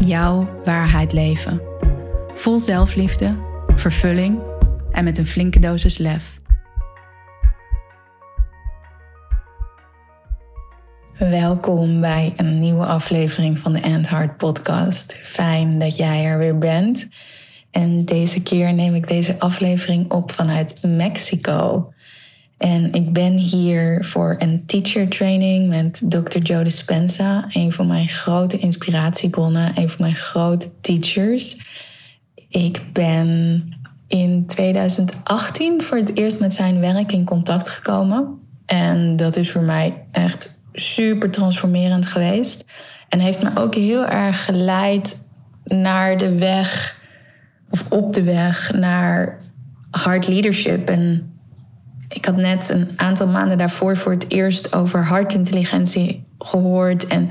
jouw waarheid leven. Vol zelfliefde, vervulling en met een flinke dosis lef. Welkom bij een nieuwe aflevering van de End Heart Podcast. Fijn dat jij er weer bent. En deze keer neem ik deze aflevering op vanuit Mexico. En ik ben hier voor een teacher training met Dr. Joe Dispenza, een van mijn grote inspiratiebronnen, een van mijn grote teachers. Ik ben in 2018 voor het eerst met zijn werk in contact gekomen. En dat is voor mij echt super transformerend geweest. En heeft me ook heel erg geleid naar de weg, of op de weg naar hard leadership en ik had net een aantal maanden daarvoor voor het eerst over hartintelligentie gehoord. En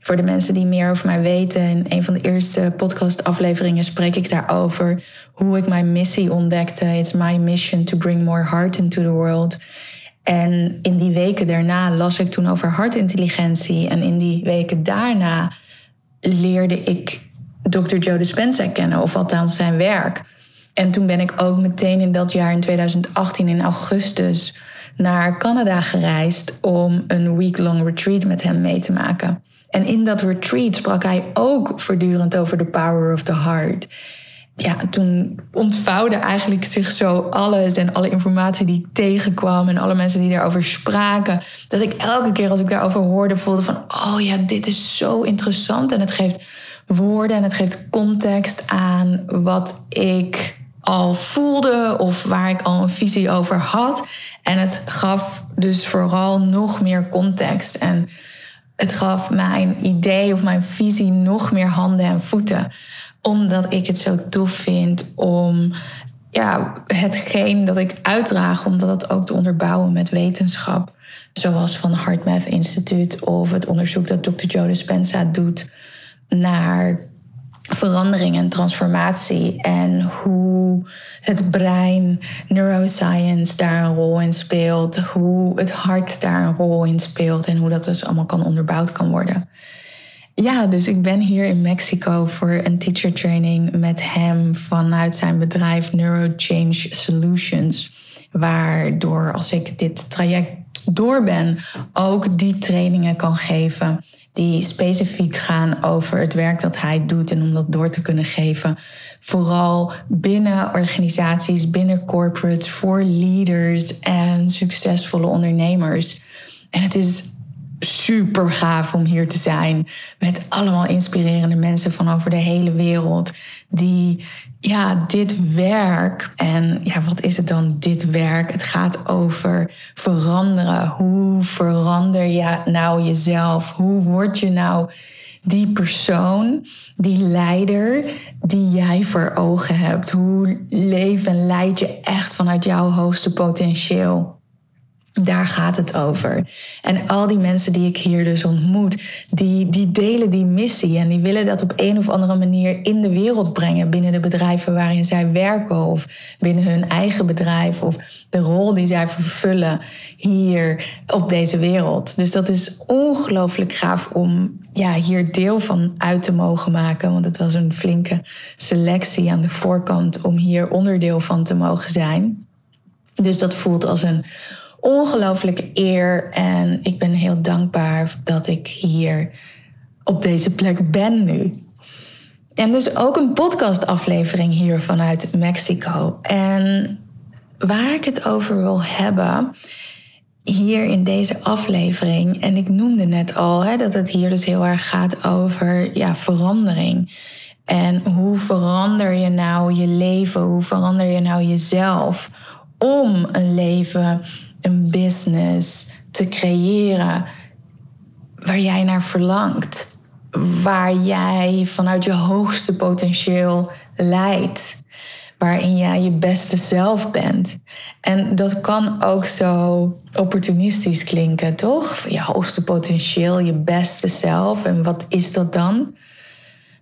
voor de mensen die meer over mij weten, in een van de eerste podcastafleveringen spreek ik daarover hoe ik mijn missie ontdekte. It's my mission to bring more heart into the world. En in die weken daarna las ik toen over hartintelligentie. En in die weken daarna leerde ik Dr. Joe Dispenza kennen, of althans zijn werk. En toen ben ik ook meteen in dat jaar, in 2018, in augustus, naar Canada gereisd om een week-long retreat met hem mee te maken. En in dat retreat sprak hij ook voortdurend over the power of the heart. Ja, toen ontvouwde eigenlijk zich zo alles en alle informatie die ik tegenkwam en alle mensen die daarover spraken. Dat ik elke keer als ik daarover hoorde voelde van, oh ja, dit is zo interessant. En het geeft woorden en het geeft context aan wat ik al voelde of waar ik al een visie over had. En het gaf dus vooral nog meer context. En het gaf mijn idee of mijn visie nog meer handen en voeten. Omdat ik het zo tof vind om ja, hetgeen dat ik uitdraag, om dat ook te onderbouwen met wetenschap. Zoals van HeartMath Instituut of het onderzoek dat Dr. Joe Dispenza doet naar verandering en transformatie en hoe het brein, neuroscience daar een rol in speelt, hoe het hart daar een rol in speelt en hoe dat dus allemaal kan onderbouwd kan worden. Ja, dus ik ben hier in Mexico voor een teacher training met hem vanuit zijn bedrijf Neurochange Solutions. Waardoor als ik dit traject door ben, ook die trainingen kan geven die specifiek gaan over het werk dat hij doet en om dat door te kunnen geven. Vooral binnen organisaties, binnen corporates, voor leaders en succesvolle ondernemers. En het is super gaaf om hier te zijn met allemaal inspirerende mensen van over de hele wereld die ja, dit werk. En ja, wat is het dan, dit werk? Het gaat over veranderen. Hoe verander je nou jezelf? Hoe word je nou die persoon, die leider die jij voor ogen hebt? Hoe leef en leid je echt vanuit jouw hoogste potentieel? Daar gaat het over. En al die mensen die ik hier dus ontmoet, die, die delen die missie en die willen dat op een of andere manier in de wereld brengen binnen de bedrijven waarin zij werken of binnen hun eigen bedrijf of de rol die zij vervullen hier op deze wereld. Dus dat is ongelooflijk gaaf om ja, hier deel van uit te mogen maken, want het was een flinke selectie aan de voorkant om hier onderdeel van te mogen zijn. Dus dat voelt als een ongelooflijke eer. En ik ben heel dankbaar dat ik hier op deze plek ben nu. En dus ook een podcastaflevering hier vanuit Mexico. En waar ik het over wil hebben, hier in deze aflevering, en ik noemde net al hè, dat het hier dus heel erg gaat over ja, verandering. En hoe verander je nou je leven? Hoe verander je nou jezelf om een leven een business te creëren waar jij naar verlangt. waar jij vanuit je hoogste potentieel leidt. Waarin jij je beste zelf bent. En dat kan ook zo opportunistisch klinken, toch? Je hoogste potentieel, je beste zelf. En wat is dat dan?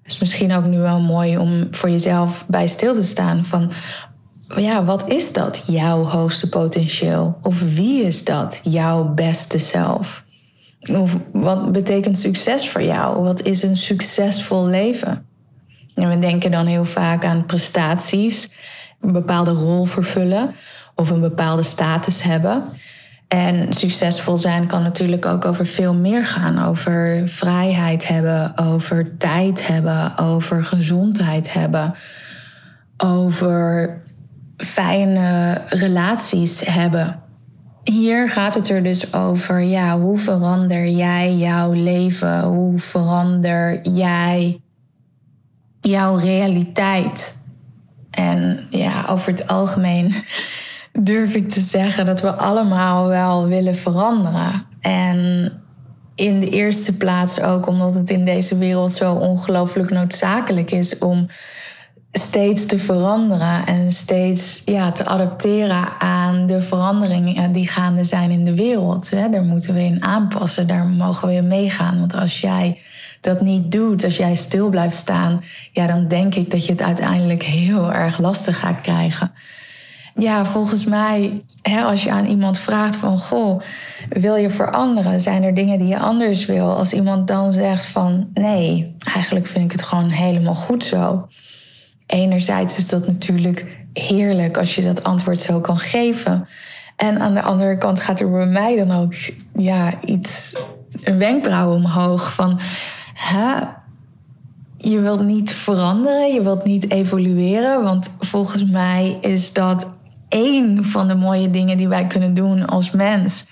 is misschien ook nu wel mooi om voor jezelf bij stil te staan van ja, wat is dat, jouw hoogste potentieel? Of wie is dat, jouw beste zelf? Of wat betekent succes voor jou? Wat is een succesvol leven? En we denken dan heel vaak aan prestaties, een bepaalde rol vervullen of een bepaalde status hebben. En succesvol zijn kan natuurlijk ook over veel meer gaan. Over vrijheid hebben, over tijd hebben, over gezondheid hebben, over fijne relaties hebben. Hier gaat het er dus over, ja, hoe verander jij jouw leven? Hoe verander jij jouw realiteit? En ja, over het algemeen durf ik te zeggen dat we allemaal wel willen veranderen. En in de eerste plaats ook omdat het in deze wereld zo ongelooflijk noodzakelijk is om steeds te veranderen en steeds ja, te adapteren aan de veranderingen die gaande zijn in de wereld. Daar moeten we in aanpassen, daar mogen we in meegaan. Want als jij dat niet doet, als jij stil blijft staan, ja, dan denk ik dat je het uiteindelijk heel erg lastig gaat krijgen. Ja, volgens mij, hè, als je aan iemand vraagt van, goh, wil je veranderen? Zijn er dingen die je anders wil? Als iemand dan zegt van, nee, eigenlijk vind ik het gewoon helemaal goed zo enerzijds is dat natuurlijk heerlijk als je dat antwoord zo kan geven. En aan de andere kant gaat er bij mij dan ook ja, iets, een wenkbrauw omhoog van. Hè, je wilt niet veranderen, je wilt niet evolueren. Want volgens mij is dat één van de mooie dingen die wij kunnen doen als mens.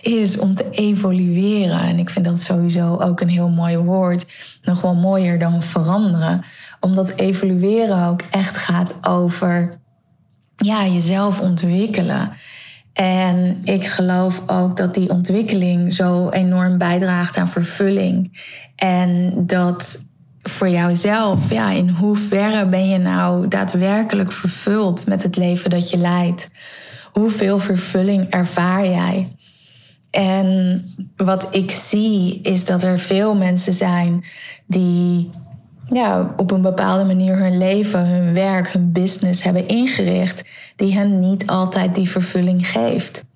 Is om te evolueren. En ik vind dat sowieso ook een heel mooi woord. Nog wel mooier dan veranderen omdat evolueren ook echt gaat over ja, jezelf ontwikkelen. En ik geloof ook dat die ontwikkeling zo enorm bijdraagt aan vervulling. En dat voor jouzelf, ja, in hoeverre ben je nou daadwerkelijk vervuld met het leven dat je leidt? Hoeveel vervulling ervaar jij? En wat ik zie is dat er veel mensen zijn die ja, op een bepaalde manier hun leven, hun werk, hun business hebben ingericht, die hen niet altijd die vervulling geeft.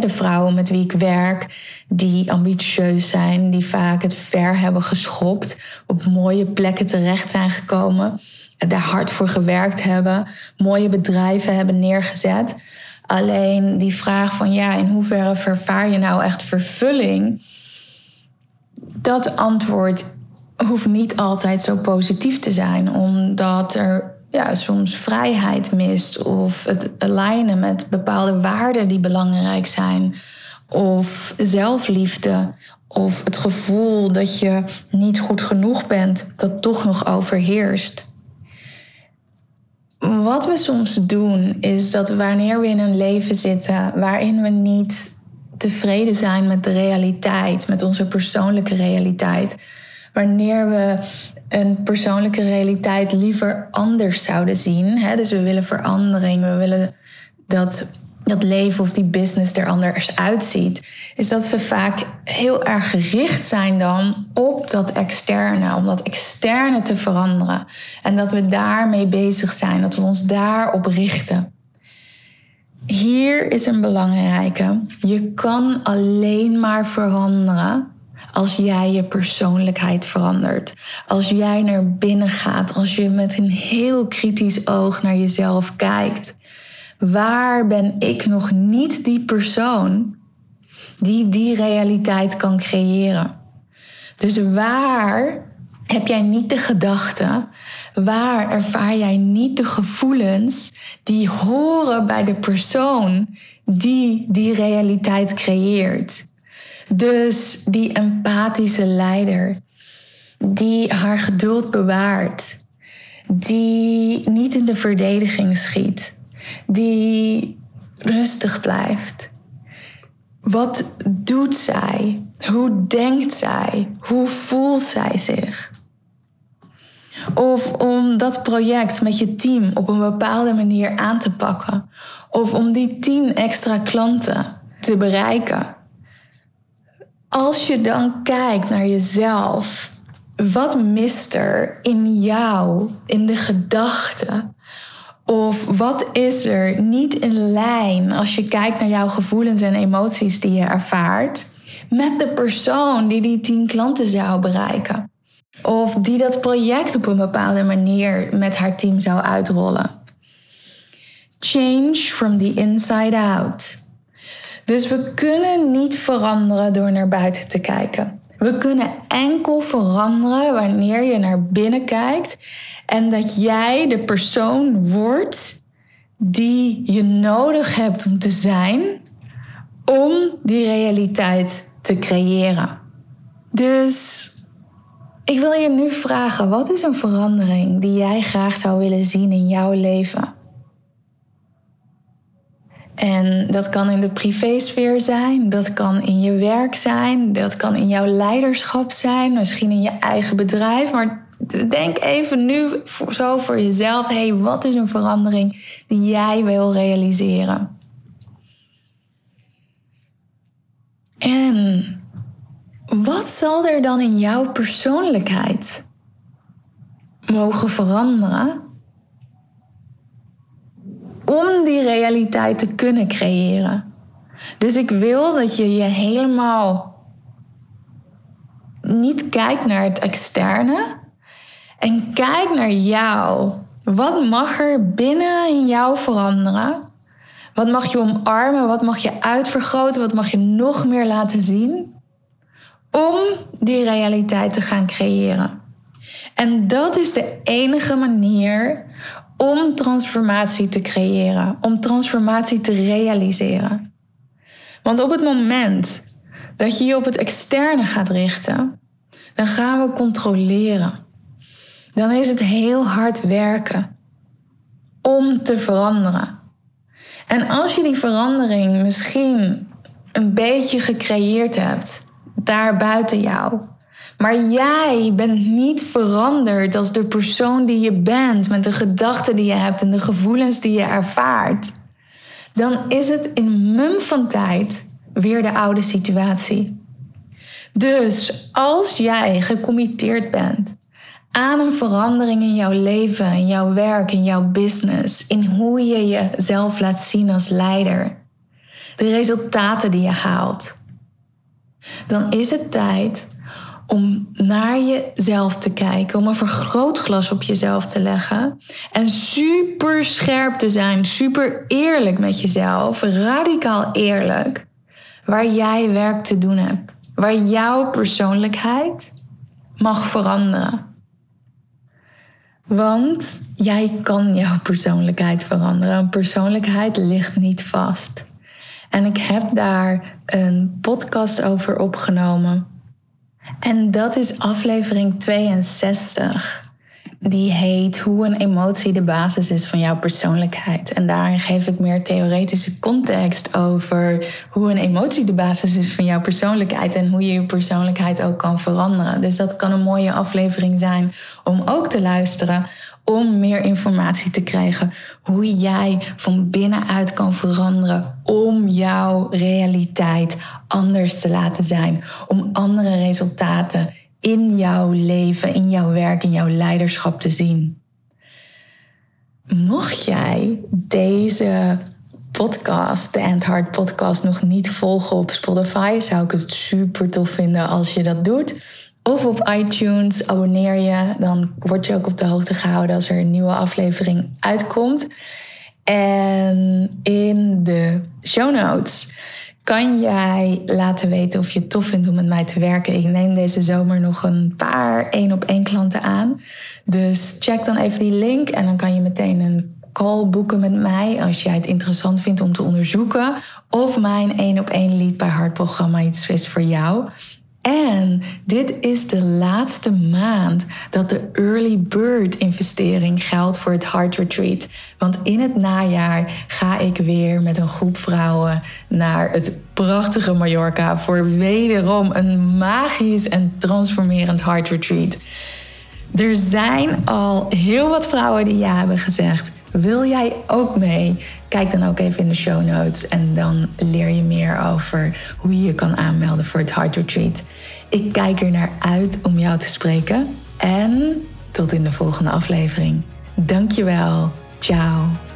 De vrouwen met wie ik werk, die ambitieus zijn, die vaak het ver hebben geschopt, op mooie plekken terecht zijn gekomen, daar hard voor gewerkt hebben, mooie bedrijven hebben neergezet. Alleen die vraag van ja, in hoeverre vervaar je nou echt vervulling? Dat antwoord hoeft niet altijd zo positief te zijn, omdat er ja, soms vrijheid mist of het alignen met bepaalde waarden die belangrijk zijn, of zelfliefde, of het gevoel dat je niet goed genoeg bent, dat toch nog overheerst. Wat we soms doen is dat wanneer we in een leven zitten waarin we niet tevreden zijn met de realiteit, met onze persoonlijke realiteit, wanneer we een persoonlijke realiteit liever anders zouden zien. Hè? Dus we willen verandering, we willen dat dat leven of die business er anders uitziet, is dat we vaak heel erg gericht zijn dan op dat externe, om dat externe te veranderen. En dat we daarmee bezig zijn, dat we ons daarop richten. Hier is een belangrijke. Je kan alleen maar veranderen als jij je persoonlijkheid verandert. Als jij naar binnen gaat. Als je met een heel kritisch oog naar jezelf kijkt. Waar ben ik nog niet die persoon die die realiteit kan creëren? Dus waar heb jij niet de gedachten? Waar ervaar jij niet de gevoelens die horen bij de persoon die die realiteit creëert? Dus die empathische leider, die haar geduld bewaart, die niet in de verdediging schiet, die rustig blijft. Wat doet zij? Hoe denkt zij? Hoe voelt zij zich? Of om dat project met je team op een bepaalde manier aan te pakken. Of om die tien extra klanten te bereiken. Als je dan kijkt naar jezelf, wat mist er in jou, in de gedachten? Of wat is er niet in lijn als je kijkt naar jouw gevoelens en emoties die je ervaart met de persoon die die tien klanten zou bereiken? Of die dat project op een bepaalde manier met haar team zou uitrollen. Change from the inside out. Dus we kunnen niet veranderen door naar buiten te kijken. We kunnen enkel veranderen wanneer je naar binnen kijkt en dat jij de persoon wordt die je nodig hebt om te zijn om die realiteit te creëren. Dus ik wil je nu vragen: wat is een verandering die jij graag zou willen zien in jouw leven? En dat kan in de privésfeer zijn, dat kan in je werk zijn, dat kan in jouw leiderschap zijn, misschien in je eigen bedrijf. Maar denk even nu zo voor jezelf: hé, hey, wat is een verandering die jij wil realiseren? En wat zal er dan in jouw persoonlijkheid mogen veranderen om die realiteit te kunnen creëren? Dus ik wil dat je je helemaal niet kijkt naar het externe en kijk naar jou. Wat mag er binnen in jou veranderen? Wat mag je omarmen? Wat mag je uitvergroten? Wat mag je nog meer laten zien? om die realiteit te gaan creëren. En dat is de enige manier om transformatie te creëren, om transformatie te realiseren. Want op het moment dat je je op het externe gaat richten, dan gaan we controleren. Dan is het heel hard werken om te veranderen. En als je die verandering misschien een beetje gecreëerd hebt, daar buiten jou. Maar jij bent niet veranderd als de persoon die je bent, met de gedachten die je hebt en de gevoelens die je ervaart. Dan is het in mum van tijd weer de oude situatie. Dus als jij gecommitteerd bent aan een verandering in jouw leven, in jouw werk, in jouw business, in hoe je jezelf laat zien als leider, de resultaten die je haalt, dan is het tijd om naar jezelf te kijken, om een vergrootglas op jezelf te leggen en super scherp te zijn, super eerlijk met jezelf, radicaal eerlijk, waar jij werk te doen hebt, waar jouw persoonlijkheid mag veranderen. Want jij kan jouw persoonlijkheid veranderen. Een persoonlijkheid ligt niet vast. En ik heb daar een podcast over opgenomen. En dat is aflevering 62. Die heet Hoe een emotie de basis is van jouw persoonlijkheid. En daarin geef ik meer theoretische context over hoe een emotie de basis is van jouw persoonlijkheid en hoe je je persoonlijkheid ook kan veranderen. Dus dat kan een mooie aflevering zijn om ook te luisteren om meer informatie te krijgen hoe jij van binnenuit kan veranderen om jouw realiteit anders te laten zijn, om andere resultaten in jouw leven, in jouw werk, in jouw leiderschap te zien. Mocht jij deze podcast, de End Heart podcast, nog niet volgen op Spotify, zou ik het super tof vinden als je dat doet of op iTunes. Abonneer je, dan word je ook op de hoogte gehouden als er een nieuwe aflevering uitkomt. En in de show notes kan jij laten weten of je het tof vindt om met mij te werken. Ik neem deze zomer nog een paar één op één klanten aan. Dus check dan even die link en dan kan je meteen een call boeken met mij als jij het interessant vindt om te onderzoeken of mijn één op één lead bij Hart programma iets is voor jou. En dit is de laatste maand dat de early bird investering geldt voor het Heart Retreat. Want in het najaar ga ik weer met een groep vrouwen naar het prachtige Mallorca voor wederom een magisch en transformerend Heart Retreat. Er zijn al heel wat vrouwen die ja hebben gezegd. Wil jij ook mee? Kijk dan ook even in de show notes en dan leer je meer over hoe je je kan aanmelden voor het Heart Retreat. Ik kijk er naar uit om jou te spreken en tot in de volgende aflevering. Dankjewel. Ciao.